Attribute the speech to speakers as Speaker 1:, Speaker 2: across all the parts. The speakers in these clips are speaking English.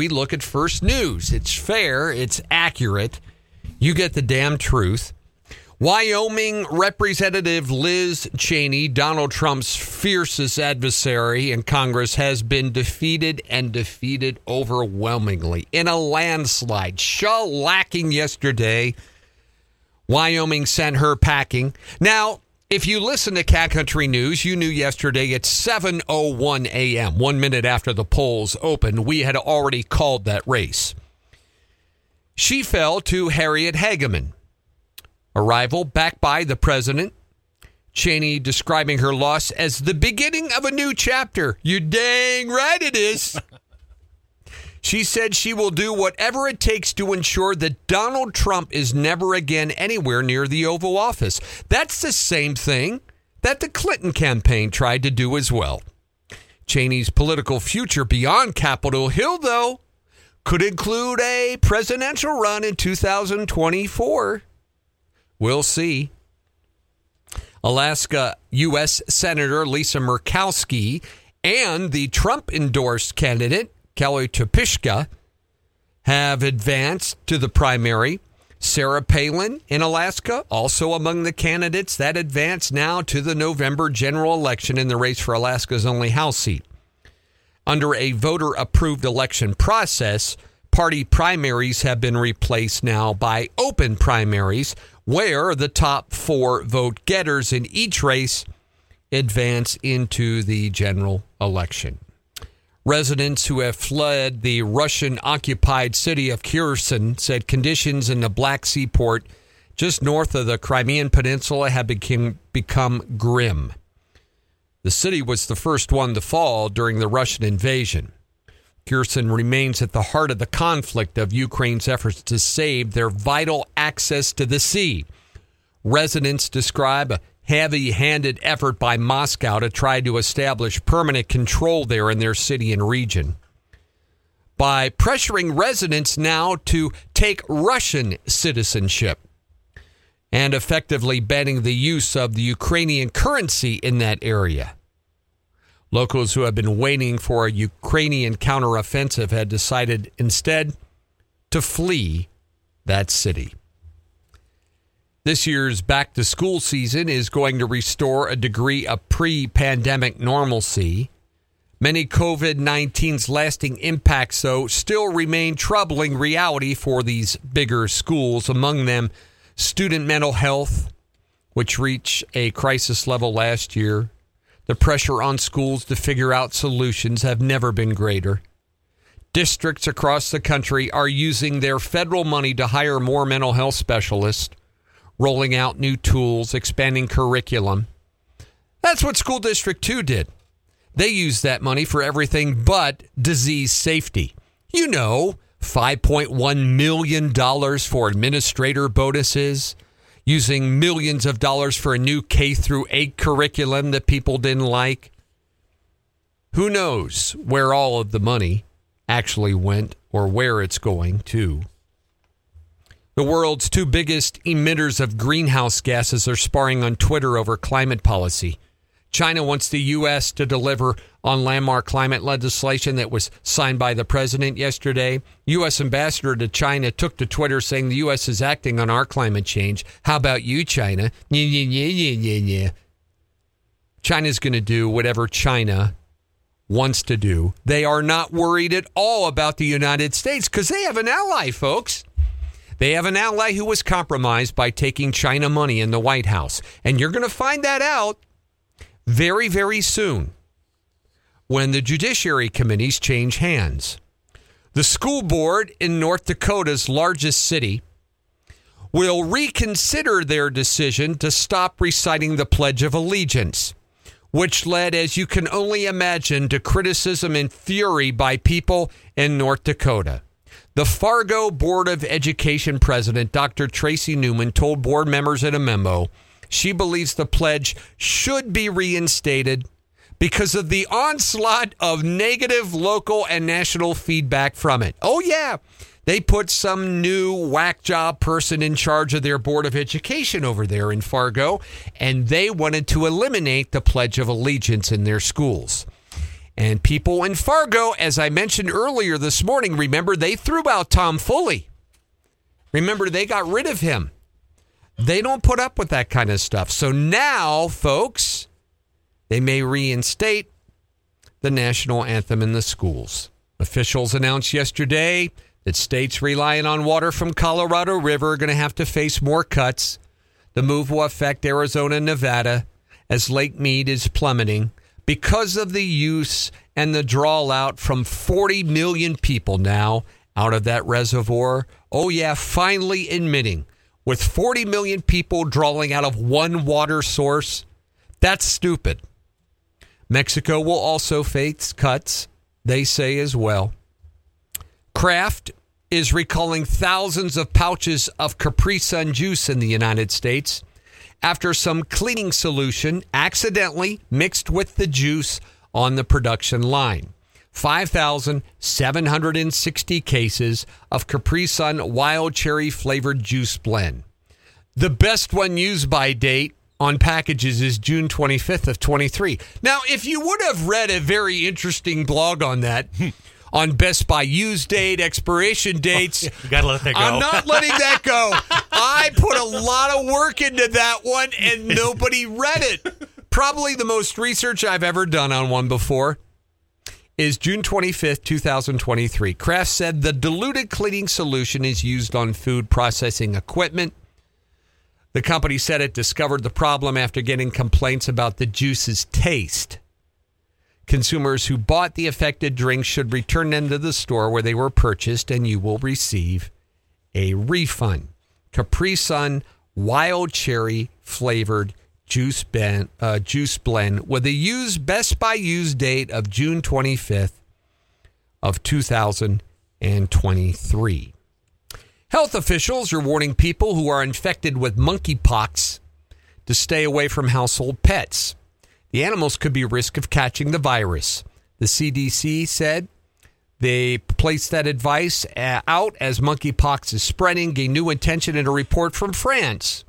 Speaker 1: We look at first news. It's fair, it's accurate. You get the damn truth. Wyoming Representative Liz Cheney, Donald Trump's fiercest adversary in Congress, has been defeated and defeated overwhelmingly in a landslide, shellacking yesterday. Wyoming sent her packing. Now, if you listen to Cat Country News, you knew yesterday at 7:01 a.m., 1 minute after the polls opened, we had already called that race. She fell to Harriet Hageman. Arrival backed by the president. Cheney describing her loss as the beginning of a new chapter. You dang right it is. She said she will do whatever it takes to ensure that Donald Trump is never again anywhere near the Oval Office. That's the same thing that the Clinton campaign tried to do as well. Cheney's political future beyond Capitol Hill, though, could include a presidential run in 2024. We'll see. Alaska U.S. Senator Lisa Murkowski and the Trump endorsed candidate Kelly Tshibaka have advanced to the primary. Sarah Palin in Alaska, also among the candidates that advance now to the November general election in the race for Alaska's only House seat. Under a voter approved election process, party primaries have been replaced now by open primaries, where the top four vote getters in each race advance into the general election. Residents who have fled the Russian occupied city of Kherson said conditions in the Black Sea port just north of the Crimean Peninsula have become, become grim. The city was the first one to fall during the Russian invasion. Kherson remains at the heart of the conflict of Ukraine's efforts to save their vital access to the sea. Residents describe a heavy handed effort by Moscow to try to establish permanent control there in their city and region. By pressuring residents now to take Russian citizenship and effectively banning the use of the Ukrainian currency in that area. Locals who have been waiting for a Ukrainian counteroffensive had decided instead to flee that city. This year's back to school season is going to restore a degree of pre pandemic normalcy. Many COVID 19's lasting impacts, though, still remain troubling reality for these bigger schools, among them student mental health, which reached a crisis level last year. The pressure on schools to figure out solutions have never been greater. Districts across the country are using their federal money to hire more mental health specialists rolling out new tools, expanding curriculum. That's what School District 2 did. They used that money for everything but disease safety. You know, $5.1 million for administrator bonuses, using millions of dollars for a new K through 8 curriculum that people didn't like. Who knows where all of the money actually went or where it's going to. The world's two biggest emitters of greenhouse gases are sparring on Twitter over climate policy. China wants the U.S. to deliver on landmark climate legislation that was signed by the president yesterday. U.S. ambassador to China took to Twitter saying the U.S. is acting on our climate change. How about you, China? Yeah, yeah, yeah, yeah, yeah. China's going to do whatever China wants to do. They are not worried at all about the United States because they have an ally, folks. They have an ally who was compromised by taking China money in the White House. And you're going to find that out very, very soon when the judiciary committees change hands. The school board in North Dakota's largest city will reconsider their decision to stop reciting the Pledge of Allegiance, which led, as you can only imagine, to criticism and fury by people in North Dakota. The Fargo Board of Education president, Dr. Tracie Newman, told board members in a memo she believes the pledge should be reinstated because of the onslaught of negative local and national feedback from it. Oh, yeah. They put some new whack job person in charge of their Board of Education over there in Fargo, and they wanted to eliminate the Pledge of Allegiance in their schools. And people in Fargo, as I mentioned earlier this morning, remember they threw out Tom Foley. Remember they got rid of him. They don't put up with that kind of stuff. So now, folks, they may reinstate the national anthem in the schools. Officials announced yesterday that states relying on water from Colorado River are going to have to face more cuts. The move will affect Arizona and Nevada as Lake Mead is plummeting because of the use and the draw out from 40 million people now out of that reservoir. Oh, yeah, finally admitting with 40 million people drawing out of one water source, that's stupid. Mexico will also face cuts, they say as well. Kraft is recalling thousands of pouches of Capri Sun juice in the United States after some cleaning solution accidentally mixed with the juice on the production line. 5,760 cases of Capri Sun wild cherry flavored juice blend. The best one used by date on packages is June 25th of 23. Now, if you would have read a very interesting blog on that, on Best by use date, expiration dates.
Speaker 2: Oh, you gotta let that go.
Speaker 1: I'm not letting that go. I put a lot of work into that one and nobody read it. Probably the most research I've ever done on one before is June 25th, 2023. Kraft said the diluted cleaning solution is used on food processing equipment. The company said it discovered the problem after getting complaints about the juice's taste. Consumers who bought the affected drinks should return them to the store where they were purchased, and you will receive a refund. Capri Sun wild cherry flavored juice blend, uh, juice blend with a use best by use date of June 25th of 2023. Health officials are warning people who are infected with monkeypox to stay away from household pets. The animals could be at risk of catching the virus. The CDC said they placed that advice uh, out as monkeypox is spreading, gained new attention in a report from France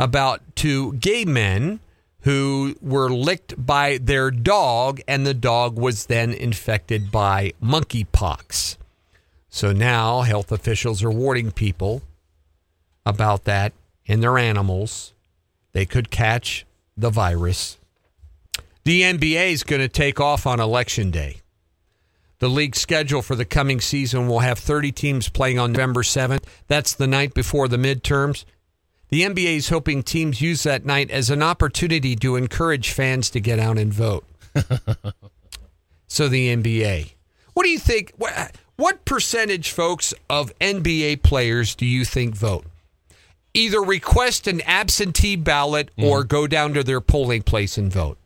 Speaker 1: about two gay men who were licked by their dog, and the dog was then infected by monkeypox. So now health officials are warning people about that in their animals. They could catch the virus. The NBA is going to take off on election day. The league schedule for the coming season will have 30 teams playing on November 7th. That's the night before the midterms. The NBA is hoping teams use that night as an opportunity to encourage fans to get out and vote. so the NBA. What do you think? What, what percentage, folks, of NBA players do you think vote? Either request an absentee ballot or mm. go down to their polling place and vote.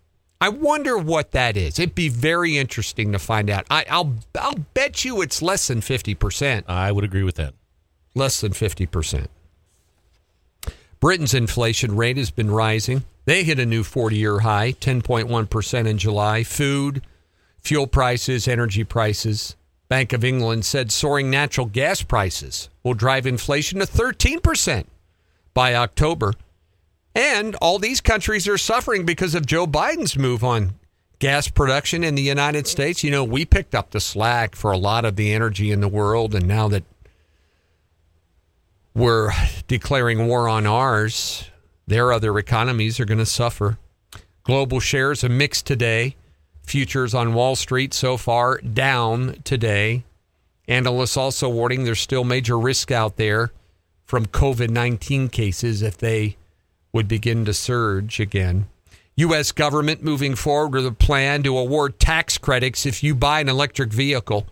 Speaker 1: I wonder what that is. It'd be very interesting to find out. I, will I'll bet you it's less than fifty percent.
Speaker 2: I would agree with that.
Speaker 1: Less than fifty percent. Britain's inflation rate has been rising. They hit a new 40 year high, 10.1% in July. Food, fuel prices, energy prices. Bank of England said soaring natural gas prices will drive inflation to 13% by October. And all these countries are suffering because of Joe Biden's move on gas production in the United States. You know, we picked up the slack for a lot of the energy in the world, and now that we're declaring war on ours, their other economies are going to suffer. Global shares are mixed today. Futures on Wall Street so far down today. Analysts also warning there's still major risk out there from COVID 19 cases if they would begin to surge again. U.S. government moving forward with a plan to award tax credits if you buy an electric vehicle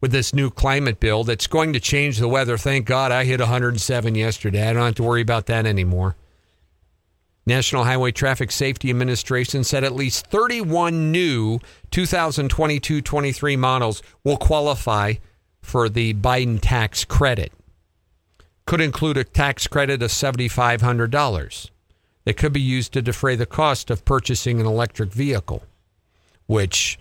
Speaker 1: with this new climate bill that's going to change the weather. Thank God I hit 107 yesterday. I don't have to worry about that anymore. National Highway Traffic Safety Administration said at least 31 new 2022 23 models will qualify for the Biden tax credit. Could include a tax credit of $7,500 that could be used to defray the cost of purchasing an electric vehicle, which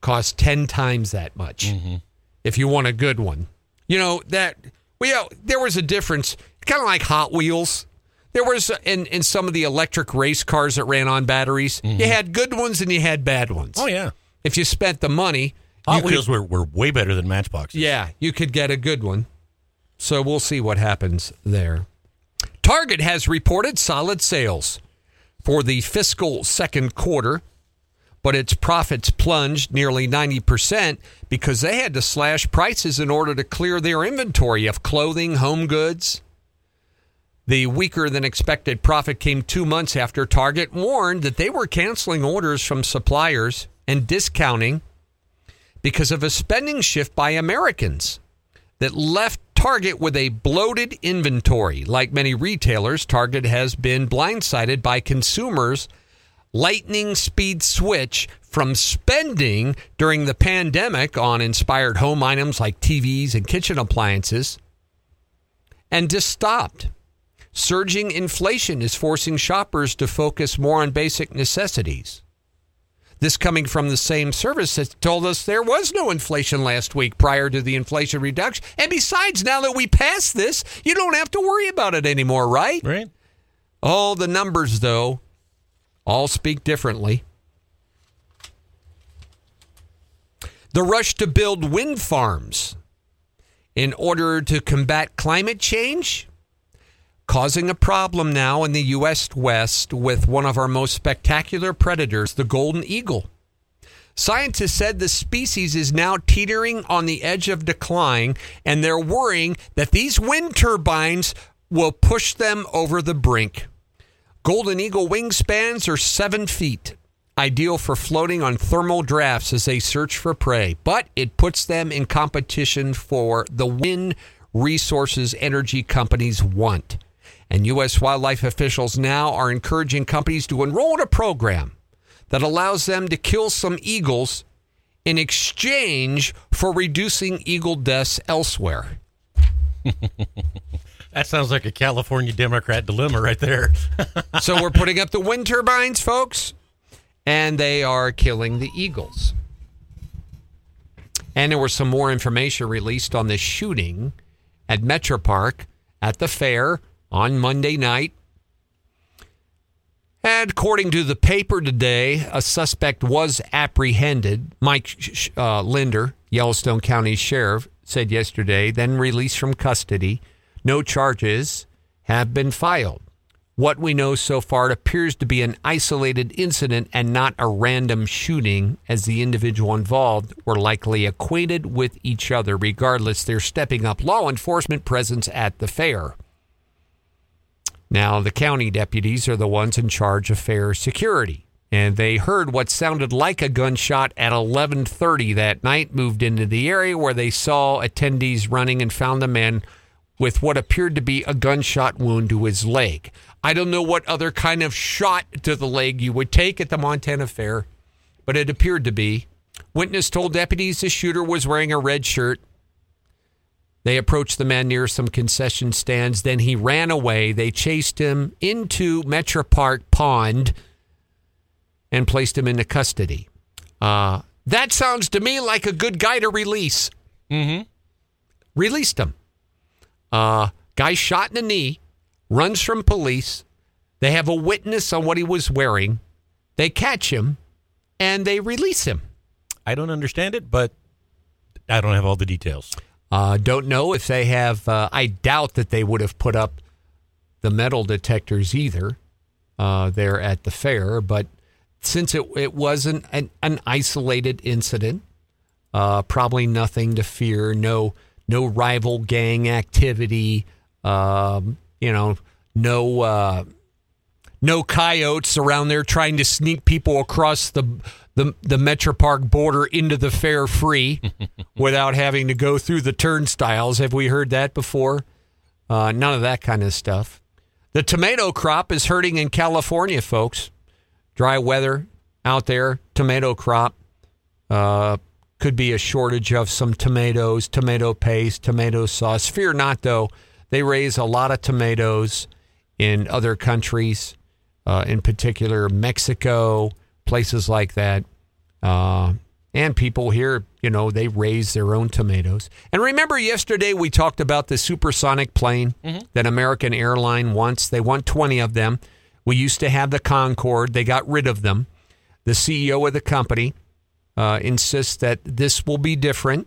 Speaker 1: costs 10 times that much. Mm-hmm if you want a good one. You know that well, there was a difference, kind of like Hot Wheels. There was in in some of the electric race cars that ran on batteries. Mm-hmm. You had good ones and you had bad ones.
Speaker 2: Oh yeah.
Speaker 1: if you spent the money,
Speaker 2: Hot
Speaker 1: you could-
Speaker 2: Wheels were, were way better than Matchbox.
Speaker 1: yeah, you could get a good one. So we'll see what happens there. Target has reported solid sales for the fiscal second quarter, but its profits plunged nearly 90% because they had to slash prices in order to clear their inventory of clothing, home goods. The weaker than expected profit came two months after Target warned that they were canceling orders from suppliers and discounting because of a spending shift by Americans that left Target with a bloated inventory. Like many retailers, Target has been blindsided by consumers' lightning speed switch from spending during the pandemic on inspired home items like TVs and kitchen appliances and just stopped. Surging inflation is forcing shoppers to focus more on basic necessities. This coming from the same service that told us there was no inflation last week prior to the inflation reduction. And besides, now that we passed this, you don't have to worry about it anymore, right?
Speaker 2: Right?
Speaker 1: Oh, the numbers, though, all speak differently. The rush to build wind farms in order to combat climate change causing a problem now in the U.S. West with one of our most spectacular predators, the golden eagle. Scientists said the species is now teetering on the edge of decline, and they're worrying that these wind turbines will push them over the brink. Golden eagle wingspans are seven feet, ideal for floating on thermal drafts as they search for prey, but it puts them in competition for the wind resources energy companies want. And U.S. wildlife officials now are encouraging companies to enroll in a program that allows them to kill some eagles in exchange for reducing eagle deaths elsewhere.
Speaker 2: That sounds like a California Democrat dilemma right there.
Speaker 1: so we're putting up the wind turbines, folks, and they are killing the eagles. And there was some more information released on the shooting at MetraPark at the fair on Monday night. And according to the paper today, a suspect was apprehended. Mike uh, Linder, Yellowstone County Sheriff, said yesterday, then released from custody. No charges have been filed. What we know so far, it appears to be an isolated incident and not a random shooting, as the individual involved were likely acquainted with each other. Regardless, they're stepping up law enforcement presence at the fair. Now, the county deputies are the ones in charge of fair security, and they heard what sounded like a gunshot at 11:30 that night. Moved into the area where they saw attendees running and found the man with what appeared to be a gunshot wound to his leg. I don't know what other kind of shot to the leg you would take at the Montana Fair, but it appeared to be. Witness told deputies the shooter was wearing a red shirt. They approached the man near some concession stands. Then he ran away. They chased him into MetraPark Pond and placed him into custody. Uh, that sounds to me like a good guy to release.
Speaker 2: Mm-hmm.
Speaker 1: Released him. Uh, guy shot in the knee, runs from police. They have a witness on what he was wearing. They catch him and they release him.
Speaker 2: I don't understand it, but I don't have all the details.
Speaker 1: Uh, don't know if they have. Uh, I doubt that they would have put up the metal detectors either uh, there at the fair. But since it it wasn't an, an isolated incident, uh, probably nothing to fear. No no rival gang activity. Um, you know, no uh, no coyotes around there trying to sneak people across the the the MetraPark border into the fair free without having to go through the turnstiles. Have we heard that before? Uh, none of that kind of stuff. The tomato crop is hurting in California, folks. Dry weather out there, tomato crop. Uh, could be a shortage of some tomatoes, tomato paste, tomato sauce. Fear not, though. They raise a lot of tomatoes in other countries, uh, in particular Mexico, places like that. Uh, and people here, you know, they raise their own tomatoes. And remember, yesterday we talked about the supersonic plane that American Airline wants. They want 20 of them. We used to have the Concorde, they got rid of them. The CEO of the company uh, insists that this will be different.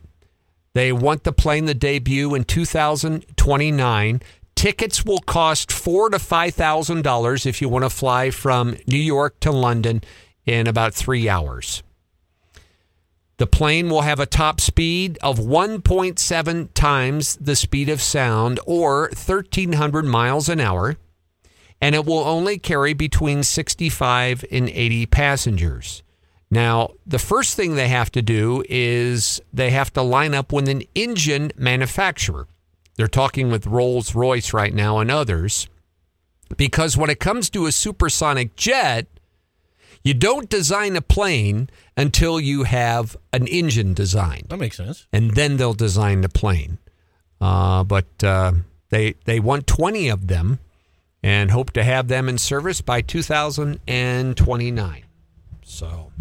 Speaker 1: They want the plane to debut in 2029. Tickets will cost four to five thousand dollars if you want to fly from New York to London in about three hours. The plane will have a top speed of 1.7 times the speed of sound or 1,300 miles an hour, and it will only carry between 65 and 80 passengers. Now, the first thing they have to do is they have to line up with an engine manufacturer. They're talking with Rolls Royce right now and others because when it comes to a supersonic jet, you don't design a plane until you have an engine designed,
Speaker 2: That makes sense.
Speaker 1: and then they'll design the plane. Uh, but uh, they they want 20 of them, and hope to have them in service by 2029. So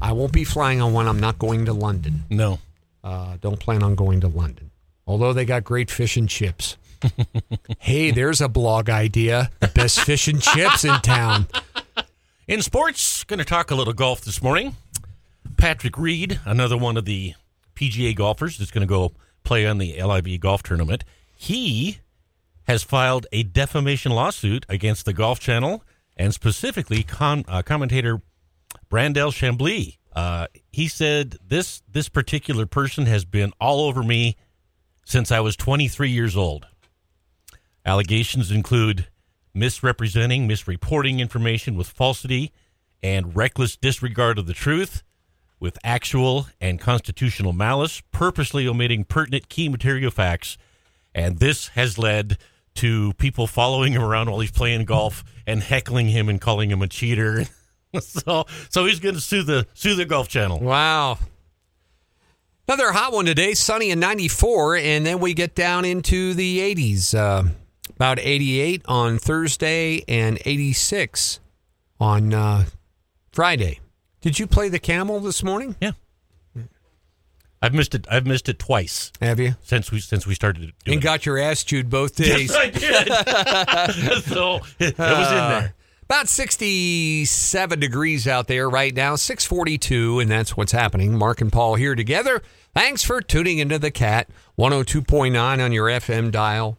Speaker 1: I won't be flying on one. I'm not going to London.
Speaker 2: No.
Speaker 1: Uh, don't plan on going to London. Although they got great fish and chips. hey, there's a blog idea. The best fish and chips in town.
Speaker 2: In sports, going to talk a little golf this morning. Patrick Reed, another one of the PGA golfers that's going to go play on the LIV golf tournament. He has filed a defamation lawsuit against the Golf Channel and specifically con, uh, commentator Brandel Chamblee. Uh, he said this this particular person has been all over me since I was 23 years old. Allegations include misrepresenting, misreporting information with falsity, and reckless disregard of the truth, with actual and constitutional malice, purposely omitting pertinent key material facts. And this has led to people following him around while he's playing golf and heckling him and calling him a cheater. so, so he's going to sue the sue the Golf Channel.
Speaker 1: Wow. Another hot one today, sunny and 94, and then we get down into the 80s. Uh, about 88 on Thursday and 86 on uh, Friday. Did you play the camel this morning?
Speaker 2: Yeah, I've missed it. I've missed it twice
Speaker 1: Have you?
Speaker 2: since we since we started doing
Speaker 1: And
Speaker 2: it.
Speaker 1: got your ass chewed both days.
Speaker 2: Yes, I did. so it, it was in there.
Speaker 1: About 67 degrees out there right now, 642, and that's what's happening. Mark and Paul here together. Thanks for tuning into the Cat 102.9 on your FM dial.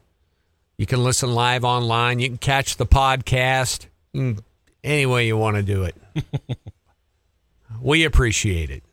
Speaker 1: You can listen live online. You can catch the podcast. Any way you want to do it. we appreciate it.